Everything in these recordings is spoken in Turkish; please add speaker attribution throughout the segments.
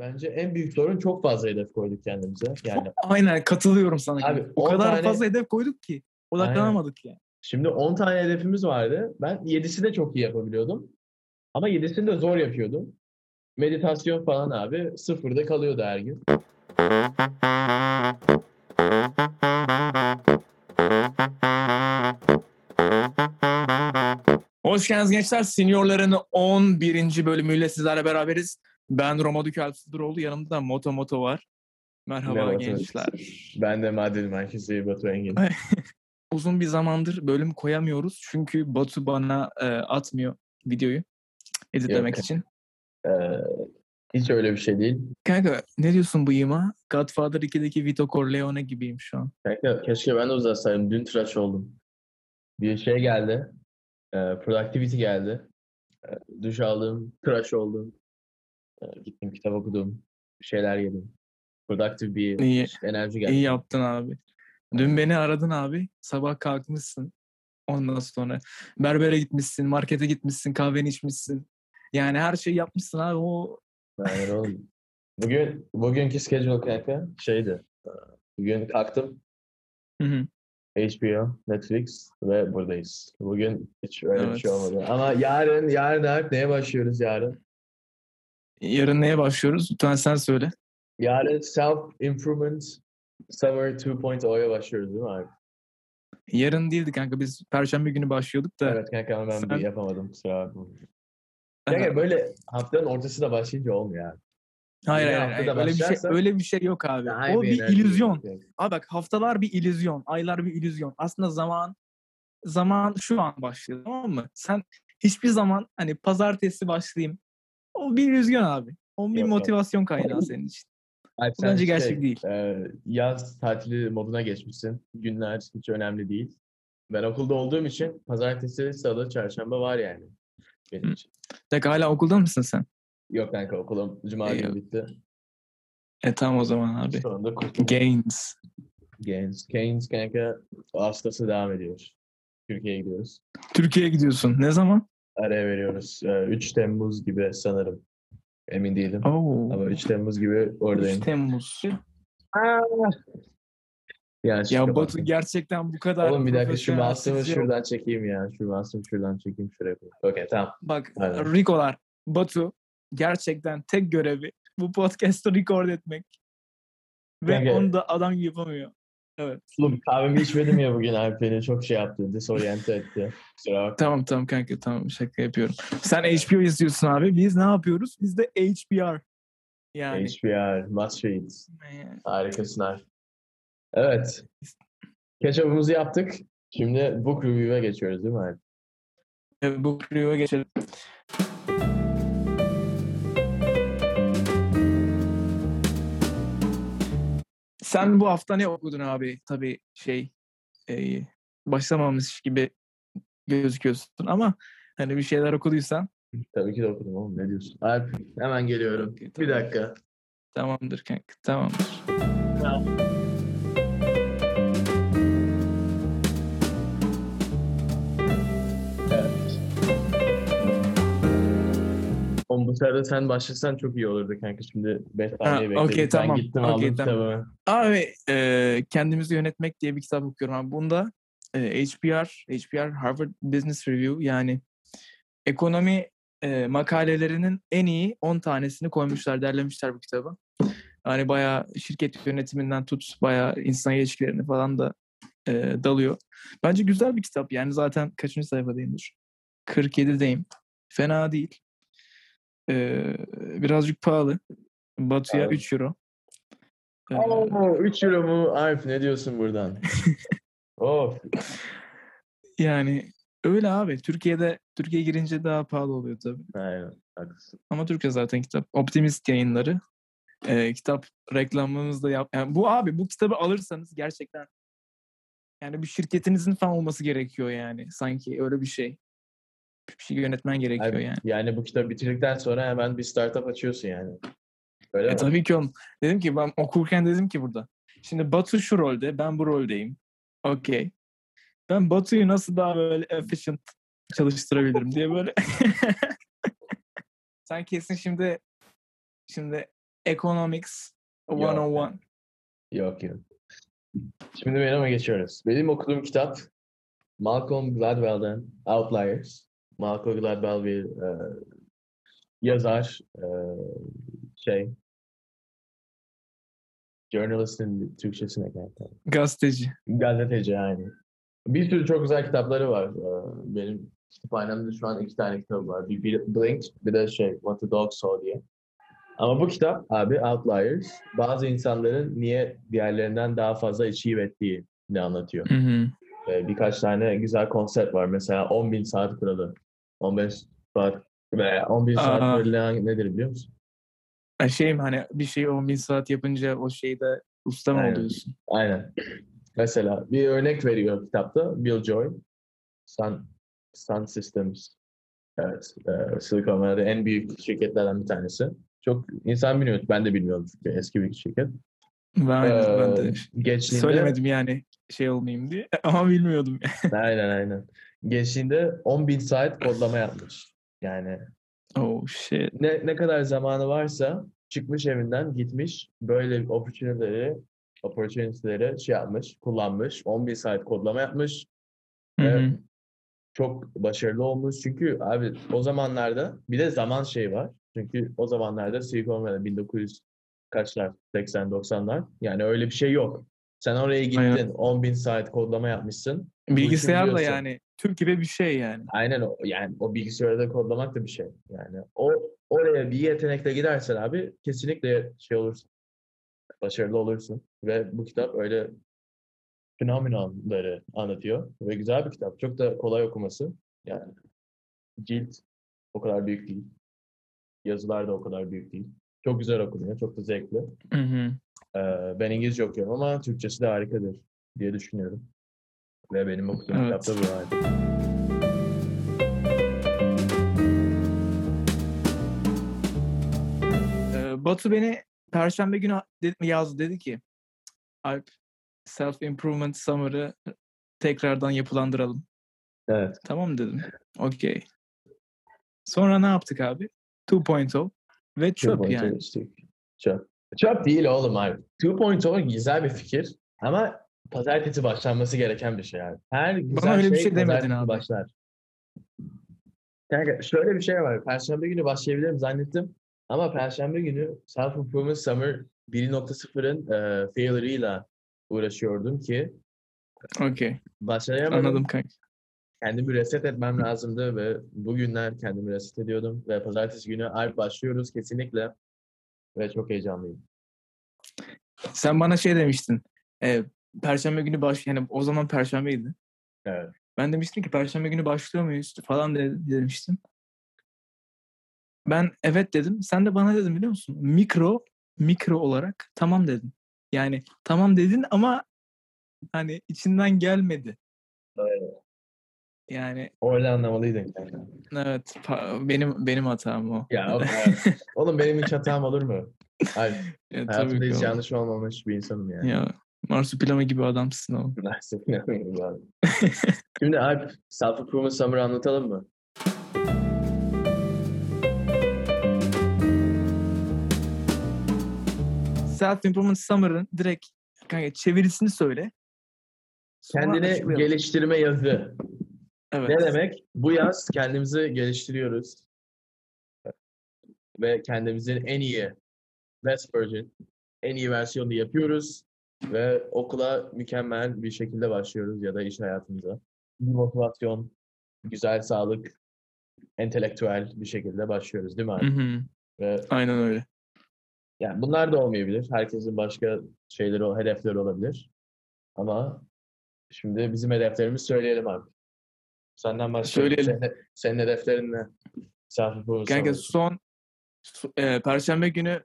Speaker 1: bence en büyük sorun çok fazla hedef koyduk kendimize. Yani
Speaker 2: Aynen katılıyorum sana.
Speaker 1: Abi,
Speaker 2: o
Speaker 1: 10
Speaker 2: kadar
Speaker 1: tane-
Speaker 2: fazla hedef koyduk ki odaklanamadık yani.
Speaker 1: şimdi 10 tane hedefimiz vardı. Ben 7'si de çok iyi yapabiliyordum. Ama 7'sini de zor yapıyordum. Meditasyon falan abi sıfırda kalıyordu her gün.
Speaker 2: Hoş geldiniz gençler. Seniorların 11. bölümüyle sizlerle beraberiz. Ben Roma Dükel Sıdıroğlu. Yanımda Moto Moto var. Merhaba
Speaker 1: Merhaba,
Speaker 2: gençler.
Speaker 1: Ben de Madrid merkezi Batu Engin.
Speaker 2: Uzun bir zamandır bölüm koyamıyoruz. Çünkü Batu bana e, atmıyor videoyu editlemek
Speaker 1: Yok.
Speaker 2: için.
Speaker 1: Ee, hiç öyle bir şey değil.
Speaker 2: Kanka ne diyorsun bu yıma? Godfather 2'deki Vito Corleone gibiyim şu an.
Speaker 1: Kanka, keşke ben de uzatsaydım. Dün tıraş oldum. Bir şey geldi. E, productivity geldi. E, duş aldım. Tıraş oldum. Gittim kitap okudum. Bir şeyler yedim. Productive bir
Speaker 2: İyi.
Speaker 1: enerji geldi.
Speaker 2: İyi yaptın abi. Dün beni aradın abi. Sabah kalkmışsın. Ondan sonra berbere gitmişsin, markete gitmişsin, kahveni içmişsin. Yani her şeyi yapmışsın abi. O
Speaker 1: Aynen oğlum. Bugün, bugünkü schedule kanka şeydi. Bugün kalktım.
Speaker 2: Hı hı.
Speaker 1: HBO, Netflix ve buradayız. Bugün hiç öyle bir şey
Speaker 2: Evet.
Speaker 1: olmadı. Ama yarın, yarın Alp neye başlıyoruz yarın?
Speaker 2: Yarın neye başlıyoruz? Lütfen sen söyle.
Speaker 1: Yarın Self Improvement Summer 2.0'ya başlıyoruz değil mi abi?
Speaker 2: Yarın değildi kanka. Biz perşembe günü başlıyorduk da.
Speaker 1: Evet kanka ben
Speaker 2: Sen-
Speaker 1: bir yapamadım kusura bakma. Kanka böyle haftanın ortası da başlayınca olmuyor abi.
Speaker 2: Hayır
Speaker 1: yeni
Speaker 2: hayır, hayır. Öyle bir şey öyle bir şey yok abi.
Speaker 1: İyi
Speaker 2: o bir illüzyon.
Speaker 1: geliyor.
Speaker 2: Abi bak haftalar bir illüzyon, aylar bir illüzyon. Aslında zaman zaman şu an başlıyor tamam mı? Sen hiçbir zaman hani pazartesi başlayayım. O bir illüzyon abi. O bir
Speaker 1: Yok, yok.
Speaker 2: motivasyon kaynağı senin için.
Speaker 1: Alp,
Speaker 2: Bu
Speaker 1: sen
Speaker 2: bence
Speaker 1: şey,
Speaker 2: gerçek değil.
Speaker 1: e, yaz tatili moduna geçmişsin. Günler hiç önemli değil. Ben okulda olduğum için pazartesi, salı, çarşamba var yani. Benim
Speaker 2: Hı.
Speaker 1: için.
Speaker 2: Dakika hala okulda mısın sen?
Speaker 1: Yok kanka okulum cuma
Speaker 2: İyi.
Speaker 1: günü bitti.
Speaker 2: E tamam o zaman abi.
Speaker 1: Sonunda kurtuldum.
Speaker 2: Gains.
Speaker 1: Gaines. Keynes kanka hastası devam ediyor. Türkiye'ye gidiyoruz.
Speaker 2: Türkiye'ye gidiyorsun. Ne zaman?
Speaker 1: Araya veriyoruz. Ee, 3 Temmuz gibi sanırım. Emin değilim.
Speaker 2: Oo.
Speaker 1: Ama 3 Temmuz gibi
Speaker 2: 3
Speaker 1: oradayım.
Speaker 2: Temmuz.
Speaker 1: Yani şu
Speaker 2: Ya. Batu gerçekten bu kadar
Speaker 1: Oğlum bir dakika şu
Speaker 2: sizi-
Speaker 1: şuradan çekeyim ya. Şu mouse'umu şuradan çekeyim şuraya. Okey tamam.
Speaker 2: Bak
Speaker 1: Aynen.
Speaker 2: Rico'lar, Batu gerçekten tek görevi bu podcast'ı record etmek. Ve
Speaker 1: Kanka-
Speaker 2: onu da adam gibi yapamıyor. Evet.
Speaker 1: Oğlum kahvemi içmedim ya bugün Alp beni çok şey yaptı. Disoryente etti. Kusura bakma.
Speaker 2: Tamam tamam kanka tamam şaka yapıyorum. Sen HBO izliyorsun abi. Biz ne yapıyoruz? Biz de HBR. Yani.
Speaker 1: HBR, Must Read. Harikasın Alp. Evet. Catch-up'ımızı yaptık. Şimdi book review'e geçiyoruz değil mi Alp?
Speaker 2: Evet, bu review'a geçelim. Sen bu hafta ne okudun abi? Tabii şey e, başlamamış gibi gözüküyorsun ama hani bir şeyler okuduysan
Speaker 1: Tabii ki de okudum oğlum. Ne diyorsun? Alp hemen geliyorum.
Speaker 2: Okey,
Speaker 1: Bir
Speaker 2: tamam.
Speaker 1: dakika.
Speaker 2: tamamdır kanka tamamdır.
Speaker 1: Evet. Bu sırada sen başlasan çok iyi olurdu kanka. Şimdi 5 saniye bekledim.
Speaker 2: okey, tamam.
Speaker 1: Ben gittim
Speaker 2: Okey,
Speaker 1: aldım
Speaker 2: tamam.
Speaker 1: kitabımı.
Speaker 2: Abi e, kendimizi yönetmek diye bir kitap okuyorum abi. Bunda e, HBR, HBR Harvard Business Review yani ekonomi e, makalelerinin en iyi 10 tanesini koymuşlar, derlemişler bu kitabı. Yani bayağı şirket yönetiminden tut, bayağı insan ilişkilerini falan da e, dalıyor. Bence güzel bir kitap. Yani zaten kaçıncı sayfadayımdır? 47'deyim. Fena değil. E, birazcık pahalı. Batu'ya
Speaker 1: Evet.
Speaker 2: 3 euro. E,
Speaker 1: Oo, 3 euro mu? Alp ne diyorsun buradan? of.
Speaker 2: Yani öyle abi. Türkiye'de Türkiye girince daha pahalı oluyor tabii.
Speaker 1: Aynen. Haklısın.
Speaker 2: Ama Türkçe zaten kitap. Optimist yayınları. Ee, kitap reklamımızı da yap. Yani bu abi bu kitabı alırsanız gerçekten yani bir şirketinizin falan olması gerekiyor yani. Sanki öyle bir şey. Bir şey yönetmen gerekiyor
Speaker 1: Alp,
Speaker 2: yani.
Speaker 1: yani bu kitabı bitirdikten sonra hemen bir startup açıyorsun yani. Öyle
Speaker 2: E
Speaker 1: mi?
Speaker 2: tabii ki oğlum. Dedim ki ben okurken dedim ki burada. Şimdi Batu şu rolde, ben bu roldeyim. Okey. Ben Batu'yu nasıl daha böyle efficient çalıştırabilirim diye böyle. Sen kesin şimdi şimdi Economics
Speaker 1: Yok.
Speaker 2: 101.
Speaker 1: Yok yok. Şimdi benim geçiyoruz. Benim okuduğum kitap Malcolm Gladwell'den Outliers. Malcolm Gladwell bir e, yazar, e, şey, journalist'in Türkçesine geldi.
Speaker 2: Gazeteci.
Speaker 1: Gazeteci yani. Bir sürü çok güzel kitapları var. Ee, Benim kütüphanemde şu an iki tane kitap var. Bir, bir Blink, bir de şey What the Dog Saw diye. Ama bu kitap abi Outliers bazı insanların niye diğerlerinden daha fazla achieve ettiğini anlatıyor.
Speaker 2: Hı hı.
Speaker 1: Ee, birkaç tane güzel konsept var. Mesela 10.000 saat kuralı. 15 saat ve 10.000 saat
Speaker 2: Aa.
Speaker 1: nedir biliyor musun?
Speaker 2: Ha, Şey mi hani bir şeyi 10 bin saat yapınca o şeyde usta mı
Speaker 1: Aynen.
Speaker 2: oluyorsun?
Speaker 1: Aynen. Mesela bir örnek veriyor kitapta Bill Joy. Sun, Sun Systems. Evet. E, Silicon Valley'de en büyük şirketlerden bir tanesi. Çok insan bilmiyor. Ben de bilmiyordum çünkü eski bir şirket.
Speaker 2: Ben, ben de
Speaker 1: Ee, Geçtiğinde,
Speaker 2: söylemedim yani şey olmayayım diye ama bilmiyordum.
Speaker 1: Aynen aynen. Geçtiğinde 10.000 saat kodlama yapmış. Yani
Speaker 2: oh shit.
Speaker 1: ne, ne kadar zamanı varsa çıkmış evinden gitmiş böyle opportunity'leri opportunity'leri şey yapmış, kullanmış. 11 saat kodlama yapmış.
Speaker 2: Hı hı.
Speaker 1: Çok başarılı olmuş. Çünkü abi o zamanlarda bir de zaman şey var. Çünkü o zamanlarda Silicon Valley 1900 kaçlar? 80-90'lar. Yani öyle bir şey yok. Sen oraya gittin,
Speaker 2: Aynen.
Speaker 1: 10.000 saat kodlama yapmışsın.
Speaker 2: Bilgisayarla yani Türk gibi bir şey yani.
Speaker 1: Aynen o. Yani o bilgisayarda kodlamak da bir şey. Yani o oraya bir yetenekle gidersen abi kesinlikle şey olursun. Başarılı olursun. Ve bu kitap öyle fenomenalları anlatıyor. Ve güzel bir kitap. Çok da kolay okuması. Yani cilt o kadar büyük değil. Yazılar da o kadar büyük değil. Çok güzel okunuyor. Çok da zevkli.
Speaker 2: Hı hı.
Speaker 1: Ee, ben İngilizce okuyorum ama Türkçesi de harikadır diye düşünüyorum. Ve benim okuduğum
Speaker 2: Evet.
Speaker 1: kitapta bu vardı.
Speaker 2: Ee, Batu beni Perşembe günü yazdı dedi ki Alp Self Improvement Summer'ı tekrardan yapılandıralım.
Speaker 1: Evet.
Speaker 2: Tamam dedim. Okey. Sonra ne yaptık abi? 2.0 ve çöp
Speaker 1: 2.0
Speaker 2: yani.
Speaker 1: Çöp. Çöp değil oğlum abi. 2.0 güzel bir fikir ama pazartesi başlanması gereken bir şey abi. Her güzel
Speaker 2: öyle bir
Speaker 1: şey,
Speaker 2: şey demedin abi.
Speaker 1: başlar. Kanka şöyle bir şey var. Perşembe günü başlayabilirim zannettim. Ama Perşembe günü Self Improvement Summer 1.0'ın e, failure'ıyla uğraşıyordum ki
Speaker 2: Okey.
Speaker 1: başlayamadım.
Speaker 2: Anladım kanka.
Speaker 1: Kendimi reset etmem lazımdı ve bugünler kendimi reset ediyordum. Ve pazartesi günü Alp başlıyoruz kesinlikle. Ve çok heyecanlıyım.
Speaker 2: Sen bana şey demiştin. E, Perşembe günü baş yani o zaman Perşembeydi.
Speaker 1: Evet.
Speaker 2: Ben demiştim ki Perşembe günü başlıyor muyuz falan de, demiştin. Ben evet dedim. Sen de bana dedin biliyor musun? Mikro, mikro olarak tamam dedin. Yani tamam dedin ama hani içinden gelmedi.
Speaker 1: Evet.
Speaker 2: Yani
Speaker 1: Öyle anlamalıydın kanka.
Speaker 2: evet benim benim hatam o.
Speaker 1: Ya oğlum, evet. oğlum benim hiç hatam olur mu? Alp,
Speaker 2: Ya, tabii
Speaker 1: hayatımda hiç yanlış olmamış bir insanım yani.
Speaker 2: Ya marsupilami gibi adamsın o.
Speaker 1: Neyse, inanmıyorum abi. Şimdi Alp, Self Improvement Summer anlatalım mı?
Speaker 2: Self Improvement Summer'ın direkt kanka çevirisini söyle. Sonra
Speaker 1: Kendini
Speaker 2: açıklayalım.
Speaker 1: geliştirme yazı.
Speaker 2: Evet.
Speaker 1: Ne demek? Bu yaz kendimizi geliştiriyoruz. Ve kendimizin en iyi best version, en iyi versiyonunu yapıyoruz. Ve okula mükemmel bir şekilde başlıyoruz ya da iş hayatımıza. Bir motivasyon, güzel sağlık, entelektüel bir şekilde başlıyoruz değil mi abi?
Speaker 2: Hı hı.
Speaker 1: Ve
Speaker 2: Aynen öyle.
Speaker 1: yani bunlar da olmayabilir. Herkesin başka şeyleri, o hedefleri olabilir. Ama şimdi bizim hedeflerimizi söyleyelim abi. Senden başlayalım.
Speaker 2: Söyleyelim.
Speaker 1: Senin, senin hedeflerin ne? Misafir
Speaker 2: Kanka son so- e, Perşembe günü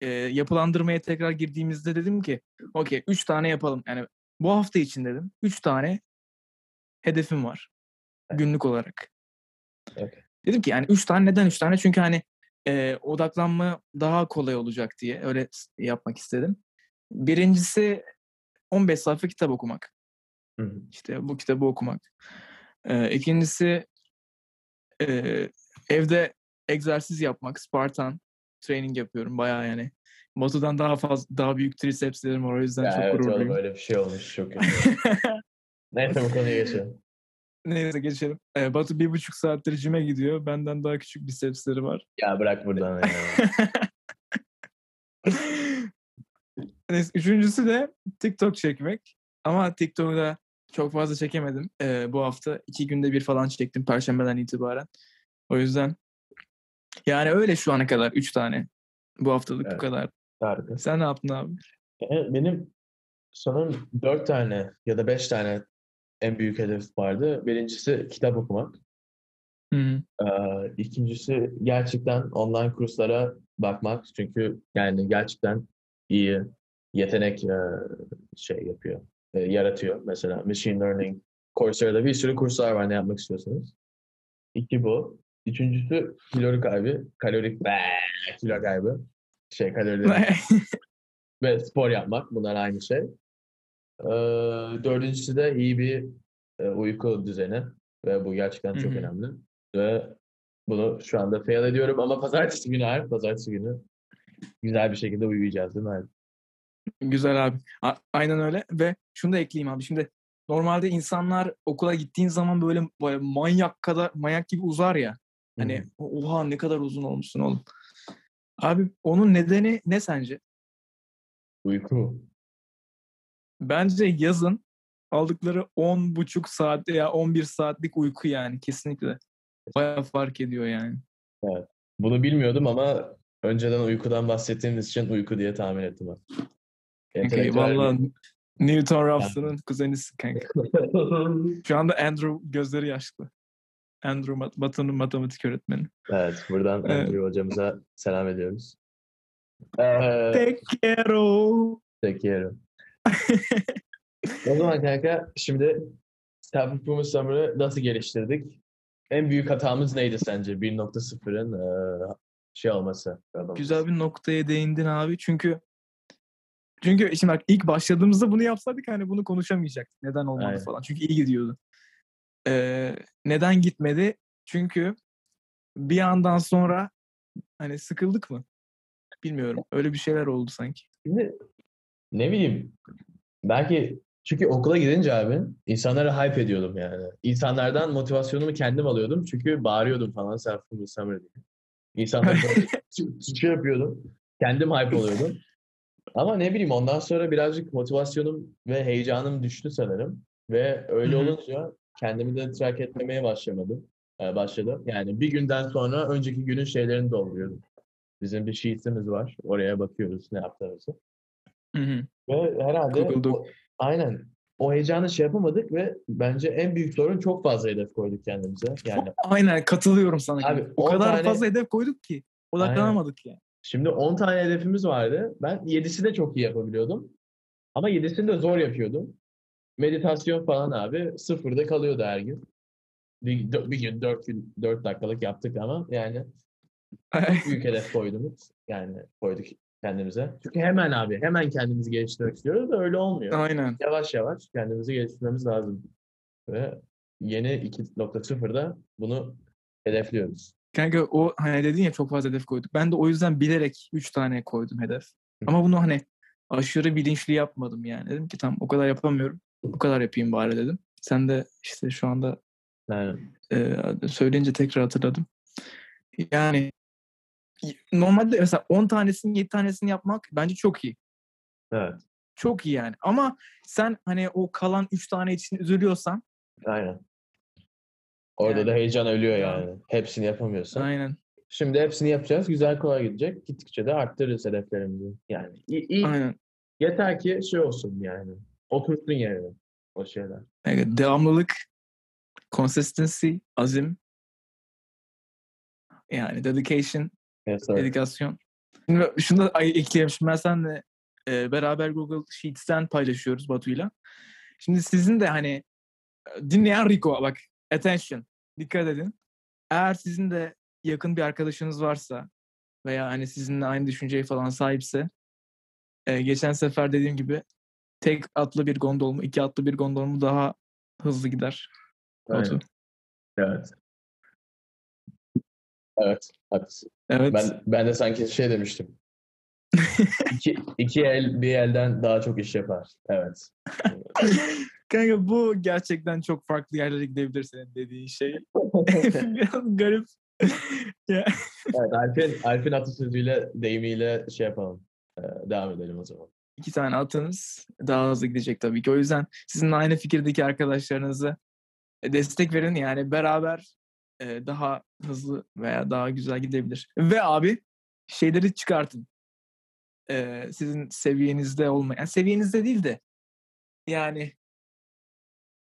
Speaker 2: e, yapılandırmaya tekrar girdiğimizde dedim ki okey 3 tane yapalım. Yani bu hafta için dedim 3 tane hedefim var günlük olarak.
Speaker 1: Okay.
Speaker 2: Dedim ki yani 3 tane neden 3 tane? Çünkü hani e, odaklanma daha kolay olacak diye öyle yapmak istedim. Birincisi 15 sayfa kitap okumak.
Speaker 1: Hı hı.
Speaker 2: İşte bu kitabı okumak. Ee, ikincisi e, evde egzersiz yapmak. Spartan training yapıyorum bayağı yani. Batu'dan daha fazla daha büyük trisepslerim var o yüzden
Speaker 1: Ya
Speaker 2: çok
Speaker 1: evet
Speaker 2: gururluyum.
Speaker 1: öyle bir şey olmuş çok kötü. Neyse bu konuya geçelim.
Speaker 2: Neyse geçelim. Ee, Batu bir buçuk saattir cime gidiyor. Benden daha küçük bisepsleri var.
Speaker 1: Ya bırak buradan ya.
Speaker 2: Neyse, üçüncüsü de TikTok çekmek. Ama TikTok'da çok fazla çekemedim. Ee, bu hafta iki günde bir falan çektim Perşembeden itibaren. O yüzden yani öyle şu ana kadar. Üç tane. Bu haftalık bu
Speaker 1: Evet.
Speaker 2: kadar.
Speaker 1: Harika.
Speaker 2: Sen ne yaptın abi?
Speaker 1: E, Benim sanırım dört tane ya da beş tane en büyük hedef vardı. Birincisi kitap okumak.
Speaker 2: Hı hı.
Speaker 1: Ee, ikincisi gerçekten online kurslara bakmak. Çünkü yani gerçekten iyi yetenek e, şey yapıyor, e, yaratıyor. Mesela machine learning, Coursera'da bir sürü kurslar var ne yapmak istiyorsanız. İki bu. Üçüncüsü kalori kaybı. Kalorik be, kilo kaybı. Şey kalorileri ve spor yapmak. Bunlar aynı şey. Ee, dördüncüsü de iyi bir e, uyku düzeni ve bu gerçekten çok
Speaker 2: Hı hı.
Speaker 1: önemli. Ve bunu şu anda fail ediyorum ama pazartesi günü her pazartesi günü güzel bir şekilde uyuyacağız değil mi?
Speaker 2: Güzel abi. A- aynen öyle ve şunu da ekleyeyim abi. Şimdi normalde insanlar okula gittiğin zaman böyle, böyle manyak kadar manyak gibi uzar ya. Hani oha ne kadar uzun olmuşsun oğlum. Abi onun nedeni ne sence?
Speaker 1: Uyku.
Speaker 2: Bence yazın aldıkları 10 buçuk saat ya 11 saatlik uyku yani kesinlikle. Bayağı fark ediyor yani.
Speaker 1: Bunu bilmiyordum ama önceden uykudan bahsettiğimiz için uyku diye tahmin ettim. ben.
Speaker 2: Kanka, vallahi Newton Raphson'ın kuzenisin kanka. Şu anda Andrew gözleri yaşlı. Andrew Mat- Batu'nun matematik öğretmeni.
Speaker 1: evet, buradan
Speaker 2: Evet.
Speaker 1: Andrew hocamıza selam ediyoruz. Ee,
Speaker 2: Te quiero.
Speaker 1: O zaman kanka şimdi Self Improvement Summer'ı nasıl geliştirdik? En büyük hatamız neydi sence? 1.0'ın eee, şey olması.
Speaker 2: Güzel bir noktaya değindin abi. Çünkü çünkü şimdi bak ilk başladığımızda bunu yapsaydık hani bunu konuşamayacaktık. Neden olmadı
Speaker 1: Aynen.
Speaker 2: falan. Çünkü iyi gidiyordu. Ee, neden gitmedi? Çünkü bir yandan sonra hani sıkıldık mı? Bilmiyorum. Öyle bir şeyler oldu sanki.
Speaker 1: Şimdi ne bileyim belki çünkü okula gidince abi insanları hype ediyordum yani. İnsanlardan motivasyonumu kendim alıyordum çünkü bağırıyordum falan Self Improvement Summer diye. İnsanları böyle şey yapıyordum. Kendim hype oluyordum. Ama ne bileyim ondan sonra birazcık motivasyonum ve heyecanım düştü sanırım. Ve öyle olunca kendimi de track etmemeye başlamadım. Ee, başladım. Yani bir günden sonra önceki günün şeylerini dolduruyordum. Bizim bir sheet'imiz var. Oraya bakıyoruz ne yaptığımızı. Ve herhalde o- aynen o heyecanı şey yapamadık ve bence en büyük sorun çok fazla hedef koyduk kendimize. Yani
Speaker 2: Aynen katılıyorum sana.
Speaker 1: Abi,
Speaker 2: o
Speaker 1: 10
Speaker 2: kadar
Speaker 1: tane-
Speaker 2: fazla hedef koyduk ki odaklanamadık yani.
Speaker 1: Şimdi 10 tane hedefimiz vardı. Ben 7'si de çok iyi yapabiliyordum. Ama 7'sini de zor yapıyordum. Meditasyon falan abi sıfırda kalıyordu her gün. Bir, bir gün 4 gün 4 dakikalık yaptık ama yani büyük hedef koyduk. Yani koyduk kendimize. Çünkü hemen abi hemen kendimizi geliştirmek istiyoruz da öyle olmuyor.
Speaker 2: Aynen.
Speaker 1: Yavaş yavaş kendimizi geliştirmemiz lazım. Ve yeni 2.0'da bunu hedefliyoruz.
Speaker 2: Kanka o hani dedin ya çok fazla hedef koyduk. Ben de o yüzden bilerek 3 tane koydum hedef. Ama bunu hani aşırı bilinçli yapmadım yani. Dedim ki tamam o kadar yapamıyorum. Bu kadar yapayım bari dedim. Sen de işte şu anda
Speaker 1: Yani
Speaker 2: e, söyleyince tekrar hatırladım. Yani normalde mesela 10 tanesini 7 tanesini yapmak bence çok iyi.
Speaker 1: evet.
Speaker 2: Çok iyi yani. Ama sen hani o kalan 3 tane için üzülüyorsan
Speaker 1: Aynen. Orada
Speaker 2: Yani-
Speaker 1: da heyecan ölüyor
Speaker 2: Ya.
Speaker 1: yani. Hepsini yapamıyorsan.
Speaker 2: aynen.
Speaker 1: Şimdi hepsini yapacağız. Güzel kolay gidecek. Gittikçe de arttırırız hedeflerimizi. Yani iyi, iyi.
Speaker 2: Aynen.
Speaker 1: yeter ki şey olsun yani. Oturtun yerine o şeyler.
Speaker 2: Evet, devamlılık, consistency, azim, yani dedication,
Speaker 1: Yes,
Speaker 2: dedikasyon. Şimdi şunu da ekleyeyim. Şimdi ben senle e, beraber Google Sheets'ten paylaşıyoruz Batu'yla. Şimdi sizin de hani e, dinleyen Rico bak attention dikkat edin. Eğer sizin de yakın bir arkadaşınız varsa veya hani sizinle aynı düşünceye falan sahipse e, geçen sefer dediğim gibi tek atlı bir gondol mu iki atlı bir gondol mu daha hızlı gider.
Speaker 1: Aynen. Evet. Evet. Haklısın.
Speaker 2: Evet.
Speaker 1: Ben, ben de sanki şey demiştim. iki, iki el bir elden daha çok iş yapar. Evet.
Speaker 2: Kanka bu gerçekten çok farklı yerlere gidebilir senin dediğin şey. Biraz garip.
Speaker 1: evet Alp'in, Alp'in atasözüyle, deyimiyle şey yapalım. Ee, devam edelim o zaman.
Speaker 2: iki tane atınız daha hızlı gidecek tabii ki. O yüzden sizin aynı fikirdeki arkadaşlarınızı destek verin. Yani beraber e, daha hızlı veya daha güzel gidebilir. Ve abi şeyleri çıkartın. E, sizin seviyenizde olmayan, yani seviyenizde değil de yani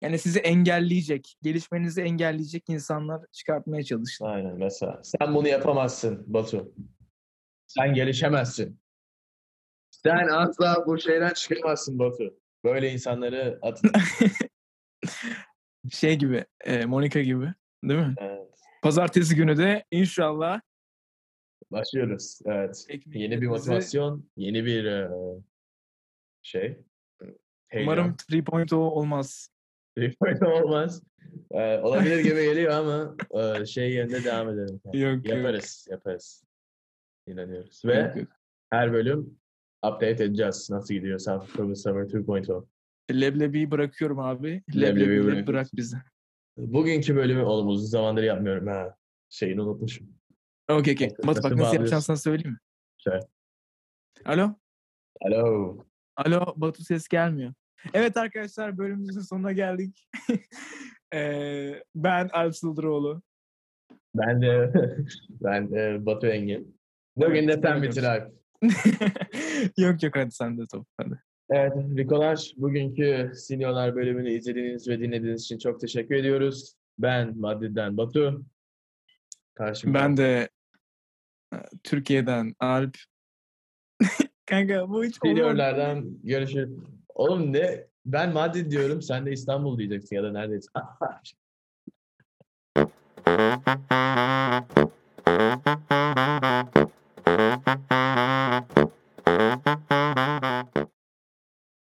Speaker 2: yani sizi engelleyecek, gelişmenizi engelleyecek insanlar çıkartmaya çalışın.
Speaker 1: Aynen mesela. Sen bunu yapamazsın Batu. Sen gelişemezsin. Sen asla bu şeyden çıkamazsın Batu. Böyle insanları atın.
Speaker 2: Şey gibi, e, Monica gibi, değil mi?
Speaker 1: Evet.
Speaker 2: Pazartesi günü de inşallah
Speaker 1: Başlıyoruz. Evet. Yeni bir motivasyon, yeni bir e, şey. Heyecan.
Speaker 2: Umarım 3.0 olmaz.
Speaker 1: Point olmaz. E, olabilir gibi geliyor ama e, şey yerinde devam edelim.
Speaker 2: Yok, yok.
Speaker 1: Yaparız, yaparız. İnanıyoruz. Ve
Speaker 2: Yok, yok.
Speaker 1: her bölüm update edeceğiz. Nasıl gidiyor South October Summer 2.0.
Speaker 2: Leblebiyi bırakıyorum abi.
Speaker 1: Leblebiyi
Speaker 2: Leblebiyi
Speaker 1: bırakıyorsun.
Speaker 2: bırak bizi.
Speaker 1: Bugünkü bölümü oğlum uzun zamandır yapmıyorum ha. Şeyini unutmuşum.
Speaker 2: Okey okey. Batu bak
Speaker 1: nasıl bağlıyorsun?
Speaker 2: sana söyleyeyim mi?
Speaker 1: Söyle.
Speaker 2: Alo?
Speaker 1: Alo.
Speaker 2: Alo Batu ses gelmiyor. Evet arkadaşlar bölümümüzün sonuna geldik. Eee, ben Alp Sıldıroğlu.
Speaker 1: Ben de ben de Batu Engin. Bugün de sen bitir Alp.
Speaker 2: yok yok hadi sen de top. Hadi.
Speaker 1: Evet, Rikolar bugünkü Seniorlar bölümünü izlediğiniz ve dinlediğiniz için çok teşekkür ediyoruz. Ben Madrid'den Batu. Karşımda
Speaker 2: Ben de e, Türkiye'den Alp. Kanka bu hiç olmadı.
Speaker 1: Seniorlardan görüşürüz. Oğlum ne? Ben Madrid diyorum. Sen de İstanbul diyeceksin ya da neredeyse.